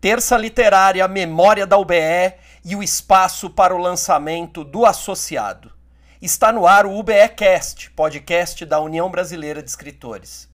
Terça Literária, Memória da UBE e o espaço para o lançamento do associado. Está no ar o UBEcast, podcast da União Brasileira de Escritores.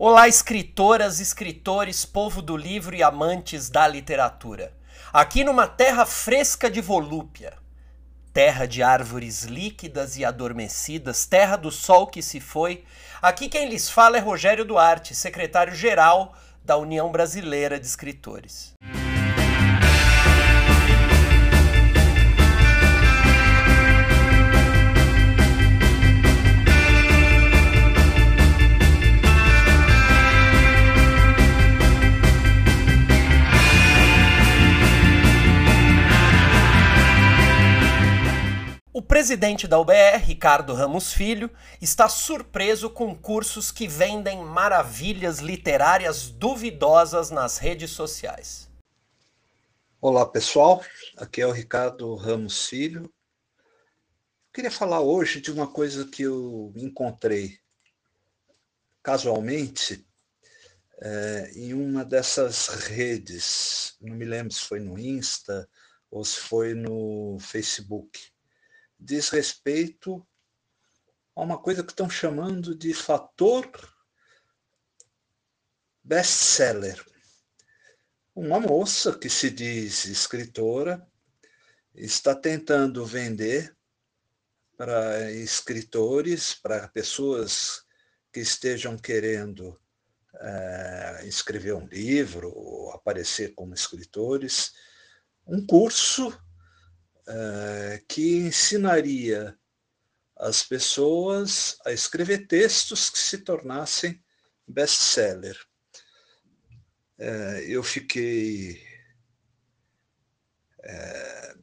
Olá, escritoras, escritores, povo do livro e amantes da literatura. Aqui numa terra fresca de volúpia, terra de árvores líquidas e adormecidas, terra do sol que se foi, aqui quem lhes fala é Rogério Duarte, secretário-geral da União Brasileira de Escritores. Presidente da UBE, Ricardo Ramos Filho, está surpreso com cursos que vendem maravilhas literárias duvidosas nas redes sociais. Olá pessoal, aqui é o Ricardo Ramos Filho. queria falar hoje de uma coisa que eu encontrei casualmente é, em uma dessas redes, não me lembro se foi no Insta ou se foi no Facebook diz respeito a uma coisa que estão chamando de fator best-seller. Uma moça que se diz escritora está tentando vender para escritores, para pessoas que estejam querendo é, escrever um livro ou aparecer como escritores, um curso eh, que ensinaria as pessoas a escrever textos que se tornassem best-seller. Eh, eu fiquei é,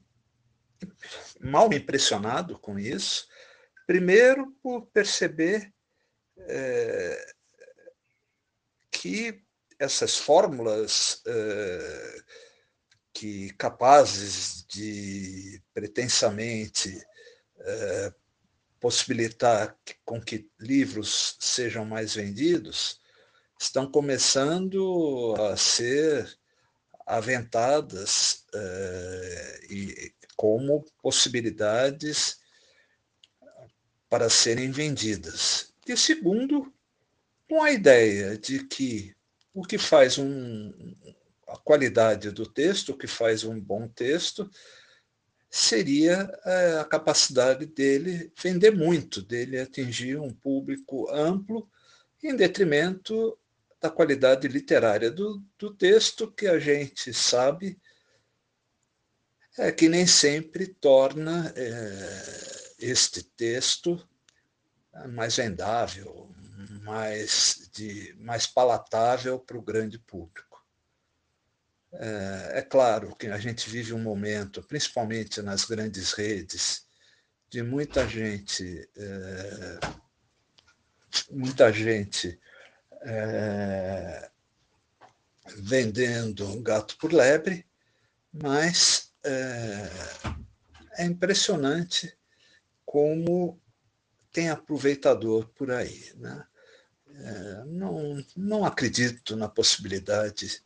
mal impressionado com isso. Primeiro, por perceber que essas fórmulas que capazes de pretensamente é, possibilitar com que livros sejam mais vendidos, estão começando a ser aventadas é, e, como possibilidades para serem vendidas. E segundo, com a ideia de que o que faz um, a qualidade do texto, o que faz um bom texto, seria é, a capacidade dele vender muito, dele atingir um público amplo, em detrimento da qualidade literária do, do texto, que a gente sabe é que nem sempre torna é, este texto mais vendável, mais, de, mais palatável para o grande público. É, é claro que a gente vive um momento, principalmente nas grandes redes, de muita gente, é, muita gente é, vendendo um gato por lebre, mas é, é impressionante como tem aproveitador por aí. Né? É, não, não acredito na possibilidade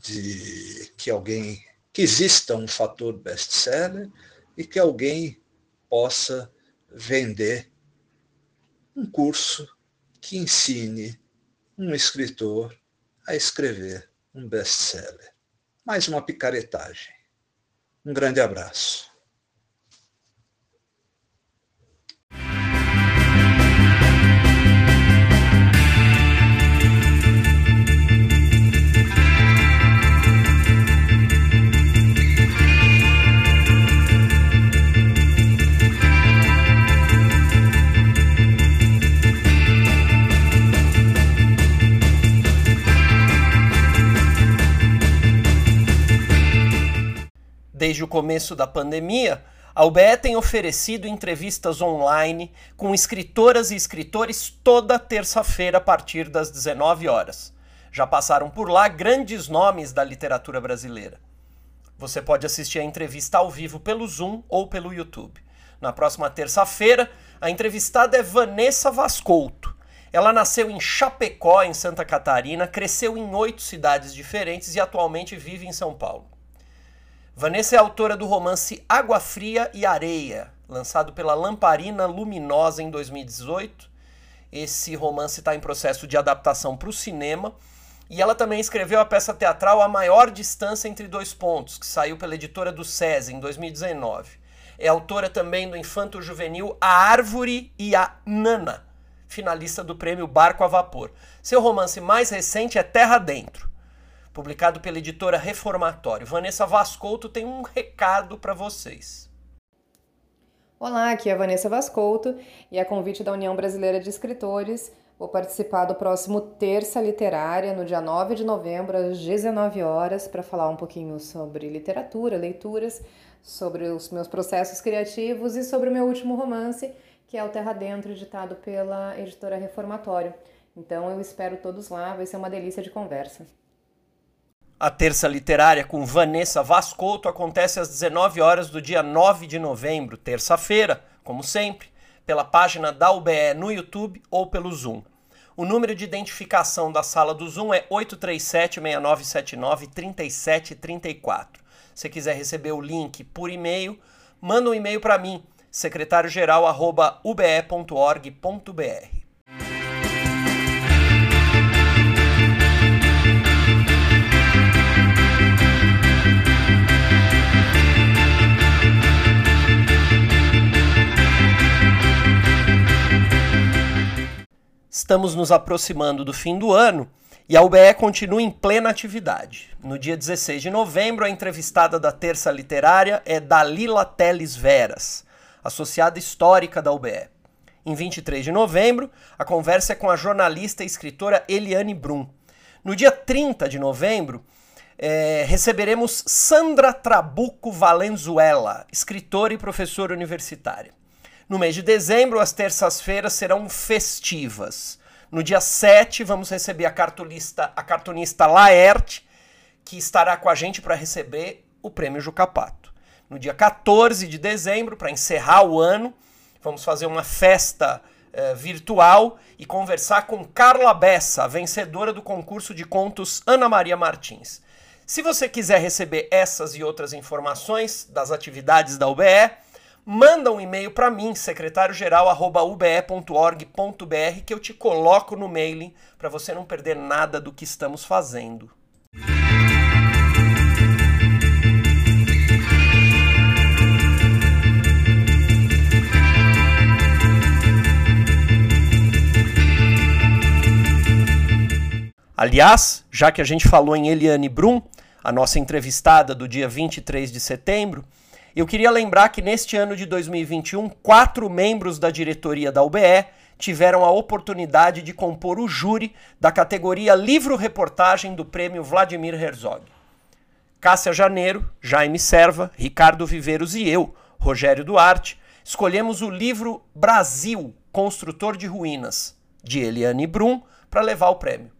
de que alguém que exista um fator best-seller e que alguém possa vender um curso que ensine um escritor a escrever um best-seller. Mais uma picaretagem. Um grande abraço. Desde o começo da pandemia, a UBE tem oferecido entrevistas online com escritoras e escritores toda terça-feira a partir das 19 horas. Já passaram por lá grandes nomes da literatura brasileira. Você pode assistir a entrevista ao vivo pelo Zoom ou pelo YouTube. Na próxima terça-feira, a entrevistada é Vanessa Vascolto. Ela nasceu em Chapecó, em Santa Catarina, cresceu em oito cidades diferentes e atualmente vive em São Paulo. Vanessa é autora do romance Água Fria e Areia, lançado pela Lamparina Luminosa em 2018. Esse romance está em processo de adaptação para o cinema. E ela também escreveu a peça teatral A Maior Distância entre Dois Pontos, que saiu pela editora do SESI em 2019. É autora também do infanto juvenil A Árvore e a Nana, finalista do prêmio Barco a Vapor. Seu romance mais recente é Terra Dentro publicado pela editora Reformatório. Vanessa Vascolto tem um recado para vocês. Olá, aqui é a Vanessa Vascolto e a convite da União Brasileira de Escritores vou participar do próximo Terça Literária no dia 9 de novembro às 19 horas para falar um pouquinho sobre literatura, leituras, sobre os meus processos criativos e sobre o meu último romance, que é o Terra Dentro, editado pela editora Reformatório. Então eu espero todos lá, vai ser uma delícia de conversa. A terça literária com Vanessa Vascolto acontece às 19 horas do dia 9 de novembro, terça-feira, como sempre, pela página da UBE no YouTube ou pelo Zoom. O número de identificação da sala do Zoom é 837-6979-3734. Se quiser receber o link por e-mail, manda um e-mail para mim, secretariogeral.ube.org.br. Estamos nos aproximando do fim do ano e a UBE continua em plena atividade. No dia 16 de novembro, a entrevistada da Terça Literária é Dalila Teles Veras, associada histórica da UBE. Em 23 de novembro, a conversa é com a jornalista e escritora Eliane Brum. No dia 30 de novembro, é, receberemos Sandra Trabuco Valenzuela, escritora e professora universitária. No mês de dezembro, as terças-feiras serão festivas. No dia 7, vamos receber a cartunista, a cartunista Laerte, que estará com a gente para receber o prêmio Jucapato. No dia 14 de dezembro, para encerrar o ano, vamos fazer uma festa eh, virtual e conversar com Carla Bessa, vencedora do concurso de contos Ana Maria Martins. Se você quiser receber essas e outras informações das atividades da UBE, manda um e-mail para mim, secretáriogeral@ube.org.br, que eu te coloco no mailing para você não perder nada do que estamos fazendo. Aliás, já que a gente falou em Eliane Brum, a nossa entrevistada do dia 23 de setembro, eu queria lembrar que neste ano de 2021, quatro membros da diretoria da UBE tiveram a oportunidade de compor o júri da categoria Livro-Reportagem do prêmio Vladimir Herzog. Cássia Janeiro, Jaime Serva, Ricardo Viveiros e eu, Rogério Duarte, escolhemos o livro Brasil, Construtor de Ruínas, de Eliane Brum, para levar o prêmio.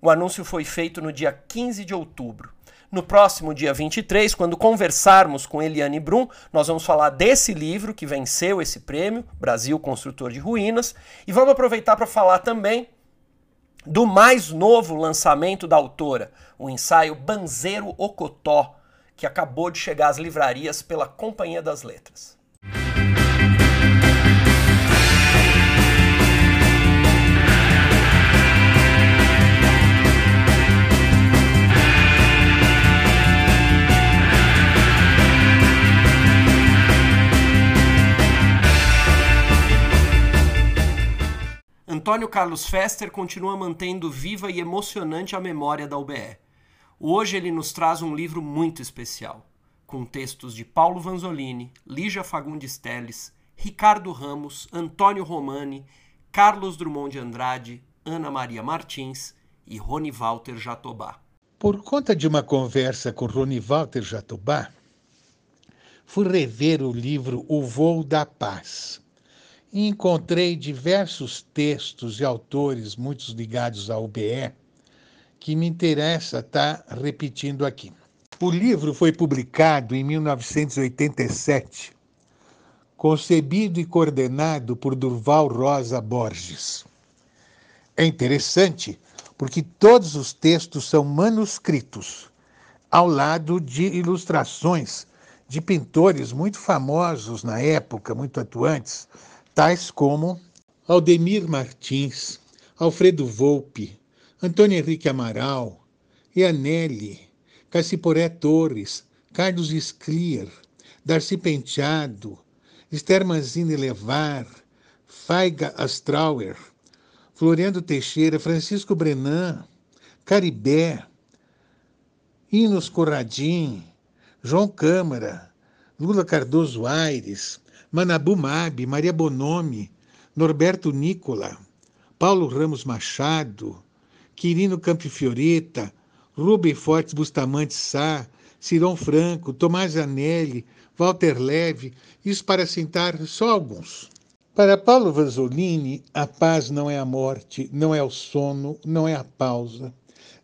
O anúncio foi feito no dia 15 de outubro. No próximo dia 23, quando conversarmos com Eliane Brum, nós vamos falar desse livro que venceu esse prêmio, Brasil Construtor de Ruínas, e vamos aproveitar para falar também do mais novo lançamento da autora, o ensaio Banzeiro Ocotó, que acabou de chegar às livrarias pela Companhia das Letras. Antônio Carlos Fester continua mantendo viva e emocionante a memória da UBE. Hoje ele nos traz um livro muito especial, com textos de Paulo Vanzolini, Lígia Fagundes Teles, Ricardo Ramos, Antônio Romani, Carlos Drummond de Andrade, Ana Maria Martins e Rony Walter Jatobá. Por conta de uma conversa com Rony Walter Jatobá, fui rever o livro O Voo da Paz e encontrei diversos textos e autores, muitos ligados ao UBE, que me interessa estar tá repetindo aqui. O livro foi publicado em 1987, concebido e coordenado por Durval Rosa Borges. É interessante porque todos os textos são manuscritos, ao lado de ilustrações de pintores muito famosos na época, muito atuantes, tais como Aldemir Martins, Alfredo Volpe, Antônio Henrique Amaral, Ianelli, Cassiporé Torres, Carlos Sclier, Darcy Penteado, Esther Manzini Levar, Faiga Astrauer, Floriano Teixeira, Francisco Brenan, Caribé, Inos Corradim, João Câmara, Lula Cardoso Aires, Manabu Mabi, Maria Bonomi, Norberto Nicola, Paulo Ramos Machado, Quirino Campifioreta, Rubem Fortes Bustamante Sá, Ciron Franco, Tomás Anelli, Walter Leve, isso para citar só alguns. Para Paulo Vanzolini, a paz não é a morte, não é o sono, não é a pausa,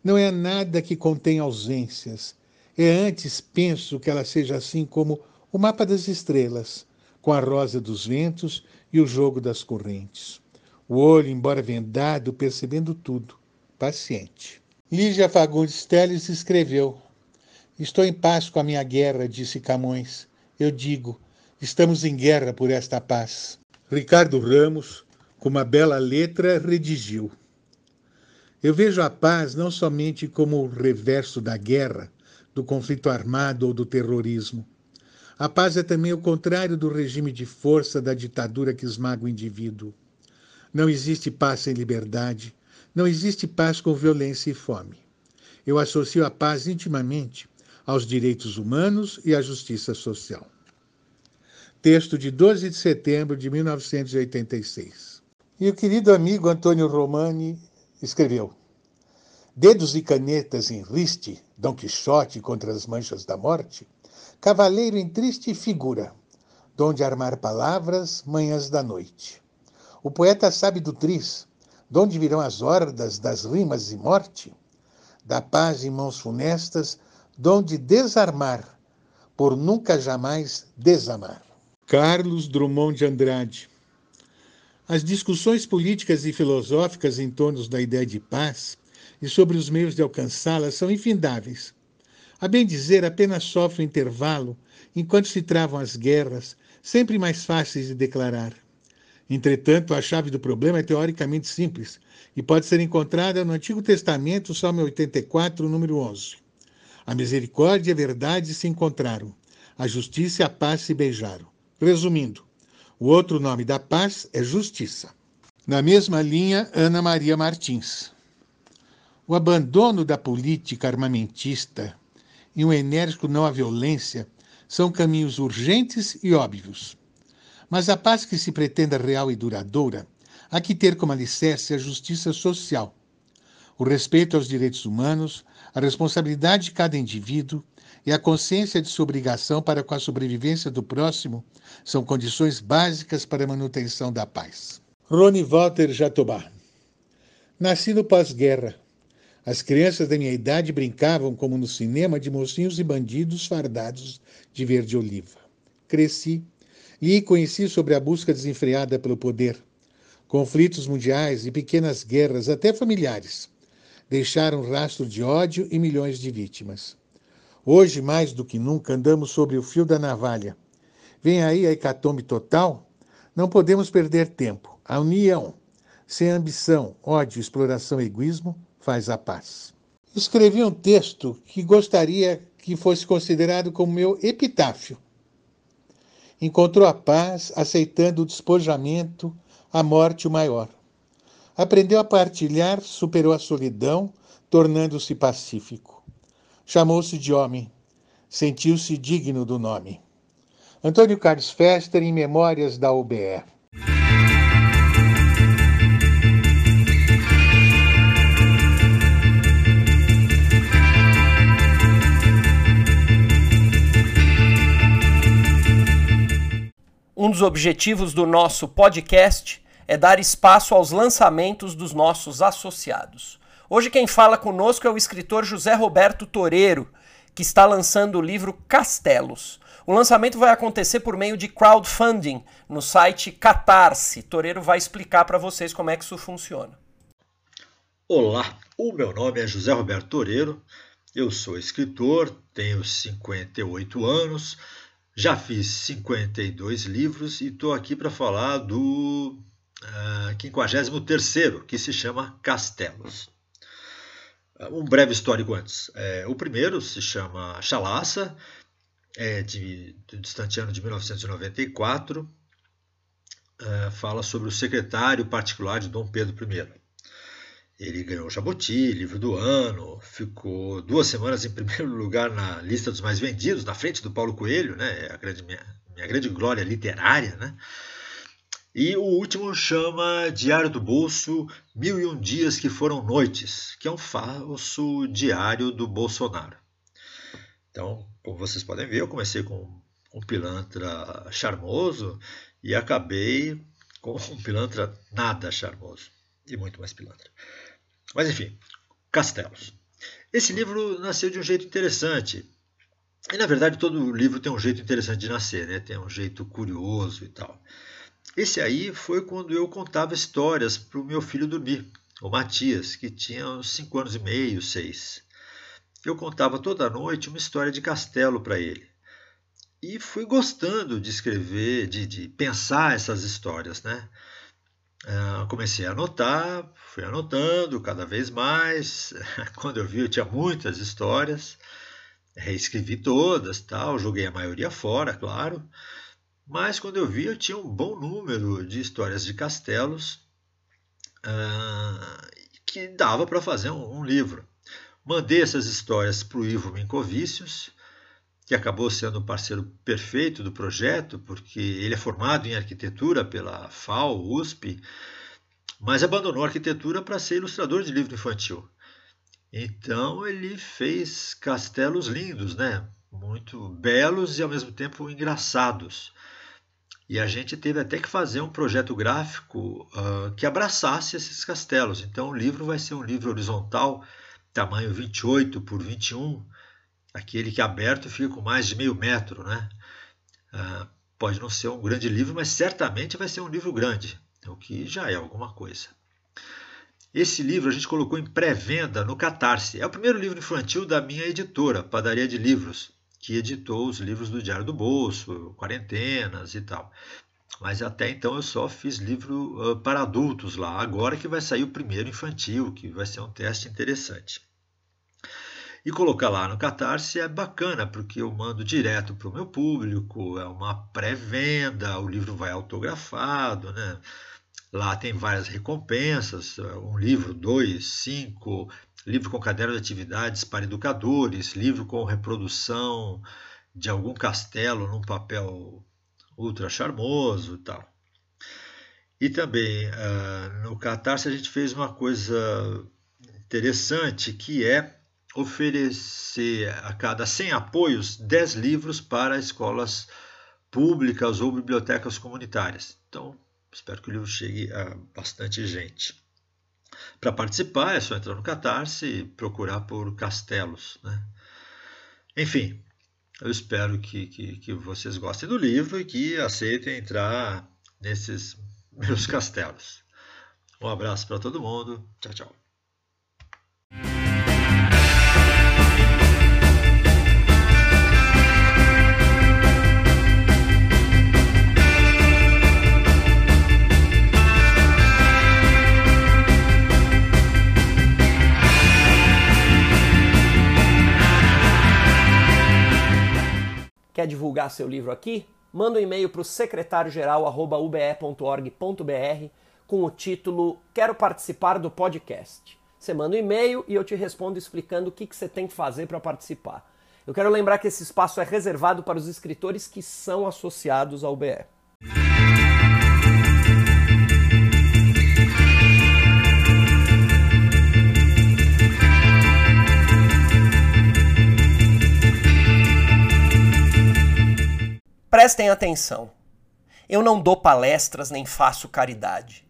não é nada que contém ausências. É antes, penso, que ela seja assim como o mapa das estrelas, com a rosa dos ventos e o jogo das correntes. O olho, embora vendado, percebendo tudo, paciente. Lígia Fagundes Teles escreveu: Estou em paz com a minha guerra, disse Camões. Eu digo: estamos em guerra por esta paz. Ricardo Ramos, com uma bela letra, redigiu: Eu vejo a paz não somente como o reverso da guerra, do conflito armado ou do terrorismo, a paz é também o contrário do regime de força da ditadura que esmaga o indivíduo. Não existe paz sem liberdade, não existe paz com violência e fome. Eu associo a paz intimamente aos direitos humanos e à justiça social. Texto de 12 de setembro de 1986. E o querido amigo Antônio Romani escreveu: Dedos e canetas em riste, Dom Quixote contra as manchas da morte, cavaleiro em triste figura, donde armar palavras manhãs da noite. O poeta sabe do tris, donde virão as hordas das rimas e morte, da paz em mãos funestas, donde desarmar, por nunca jamais desamar. Carlos Drummond de Andrade. As discussões políticas e filosóficas em torno da ideia de paz e sobre os meios de alcançá-la são infindáveis a bem dizer, apenas sofre um intervalo enquanto se travam as guerras, sempre mais fáceis de declarar. Entretanto, a chave do problema é teoricamente simples e pode ser encontrada no Antigo Testamento, Salmo 84, número 11. A misericórdia e a verdade se encontraram, a justiça e a paz se beijaram. Resumindo, o outro nome da paz é justiça. Na mesma linha, Ana Maria Martins. O abandono da política armamentista e um enérgico não à violência são caminhos urgentes e óbvios. Mas a paz que se pretenda real e duradoura há que ter como alicerce a justiça social, o respeito aos direitos humanos, a responsabilidade de cada indivíduo e a consciência de sua obrigação para com a sobrevivência do próximo são condições básicas para a manutenção da paz. Rony Walter Jatobá Nasci no pós-guerra, as crianças da minha idade brincavam, como no cinema, de mocinhos e bandidos fardados de verde oliva. Cresci e conheci sobre a busca desenfreada pelo poder. Conflitos mundiais e pequenas guerras, até familiares, deixaram rastro de ódio e milhões de vítimas. Hoje, mais do que nunca, andamos sobre o fio da navalha. Vem aí a hecatombe total? Não podemos perder tempo. A união, sem ambição, ódio, exploração e egoísmo, faz a paz. Escrevi um texto que gostaria que fosse considerado como meu epitáfio. Encontrou a paz aceitando o despojamento, a morte o maior. Aprendeu a partilhar, superou a solidão, tornando-se pacífico. Chamou-se de homem, sentiu-se digno do nome. Antônio Carlos Fester, em Memórias da UBE. Dos objetivos do nosso podcast é dar espaço aos lançamentos dos nossos associados. Hoje quem fala conosco é o escritor José Roberto Toreiro, que está lançando o livro Castelos. O lançamento vai acontecer por meio de crowdfunding no site Catarse. Toreiro vai explicar para vocês como é que isso funciona. Olá, o meu nome é José Roberto Toreiro, eu sou escritor, tenho 58 anos, já fiz 52 livros e estou aqui para falar do uh, ah, 53, que se chama Castelos. Um breve histórico antes. É, o primeiro se chama Chalaça, é de, do distante ano de 1994, uh, fala sobre o secretário particular de Dom Pedro I. Ele ganhou o Jabuti, livro do ano, ficou duas semanas em primeiro lugar na lista dos mais vendidos, na frente do Paulo Coelho, né? É a grande, minha, minha grande glória literária, né? E o último chama Diário do Bolso, Mil e Um Dias que Foram Noites, que é um falso diário do Bolsonaro. Então, como vocês podem ver, eu comecei com um pilantra charmoso e acabei com um pilantra nada charmoso. E muito mais pilantra. Mas enfim, Castelos. Esse livro nasceu de um jeito interessante. E na verdade todo livro tem um jeito interessante de nascer, né? tem um jeito curioso e tal. Esse aí foi quando eu contava histórias para o meu filho dormir, o Matias, que tinha uns 5 anos e meio, 6. Eu contava toda noite uma história de castelo para ele. E fui gostando de escrever, de, de pensar essas histórias, né? Uh, comecei a anotar, fui anotando cada vez mais. Quando eu vi, eu tinha muitas histórias, reescrevi todas, tal, joguei a maioria fora, claro. Mas quando eu vi, eu tinha um bom número de histórias de castelos uh, que dava para fazer um, um, livro. Mandei essas histórias para o Ivo Minkovicius, que acabou sendo o parceiro perfeito do projeto, porque ele é formado em arquitetura pela FAO, USP, mas abandonou a arquitetura para ser ilustrador de livro infantil. Então ele fez castelos lindos, né? muito belos e ao mesmo tempo engraçados. E a gente teve até que fazer um projeto gráfico uh, que abraçasse esses castelos. Então o livro vai ser um livro horizontal, tamanho 28 por 21, aquele que aberto fica com mais de meio metro, né? Ah, pode não ser um grande livro, mas certamente vai ser um livro grande, o que já é alguma coisa. Esse livro a gente colocou em pré-venda no Catarse. É o primeiro livro infantil da minha editora, Padaria de Livros, que editou os livros do Diário do Bolso, Quarentenas e tal. Mas até então eu só fiz livro uh, para adultos lá. Agora que vai sair o primeiro infantil, que vai ser um teste interessante. E colocar lá no Catarse é bacana, porque eu mando direto para o meu público, é uma pré-venda, o livro vai autografado, né? Lá tem várias recompensas, um livro, dois, cinco, livro com caderno de atividades para educadores, livro com reprodução de algum castelo num papel ultra charmoso e tal. E também uh, no Catarse a gente fez uma coisa interessante que é oferecer a cada 100 apoios 10 livros para escolas públicas ou bibliotecas comunitárias. Então, espero que o livro chegue a bastante gente. Para participar, é só entrar no Catarse e procurar por Castelos. Né? Enfim, eu espero que, que, que vocês gostem do livro e que aceitem entrar nesses meus castelos. Um abraço para todo mundo. Tchau, tchau. Quer divulgar seu livro aqui? Manda um e-mail para o secretáriogeral.ube.org.br com o título Quero participar do podcast. Você manda um e-mail e eu te respondo explicando o que, que você tem que fazer para participar. Eu quero lembrar que esse espaço é reservado para os escritores que são associados ao BE. Prestem atenção. Eu não dou palestras nem faço caridade.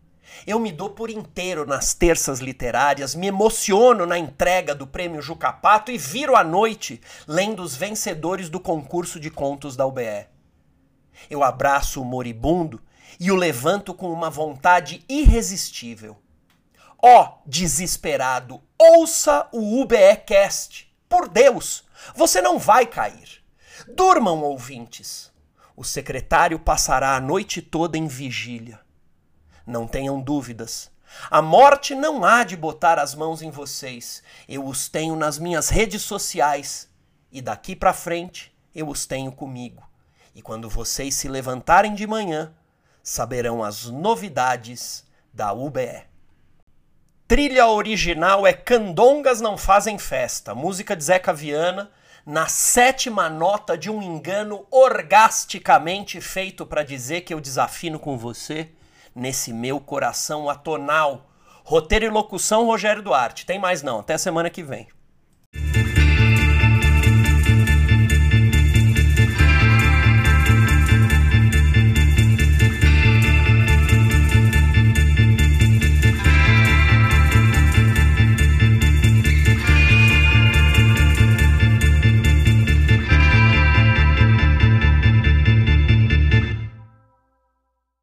Eu me dou por inteiro nas terças literárias, me emociono na entrega do prêmio Jucapato e viro à noite lendo os vencedores do concurso de contos da UBE. Eu abraço o moribundo e o levanto com uma vontade irresistível. Ó, oh, desesperado, ouça o UBEcast. Por Deus, você não vai cair. Durmam, ouvintes. O secretário passará a noite toda em vigília. Não tenham dúvidas. A morte não há de botar as mãos em vocês. Eu os tenho nas minhas redes sociais. E daqui para frente, eu os tenho comigo. E quando vocês se levantarem de manhã, saberão as novidades da UBE. Trilha original é Candongas Não Fazem Festa, música de Zeca Viana, na sétima nota de um engano orgasticamente feito para dizer que eu desafino com você nesse meu coração atonal. Roteiro e locução, Rogério Duarte. Tem mais não, até semana que vem.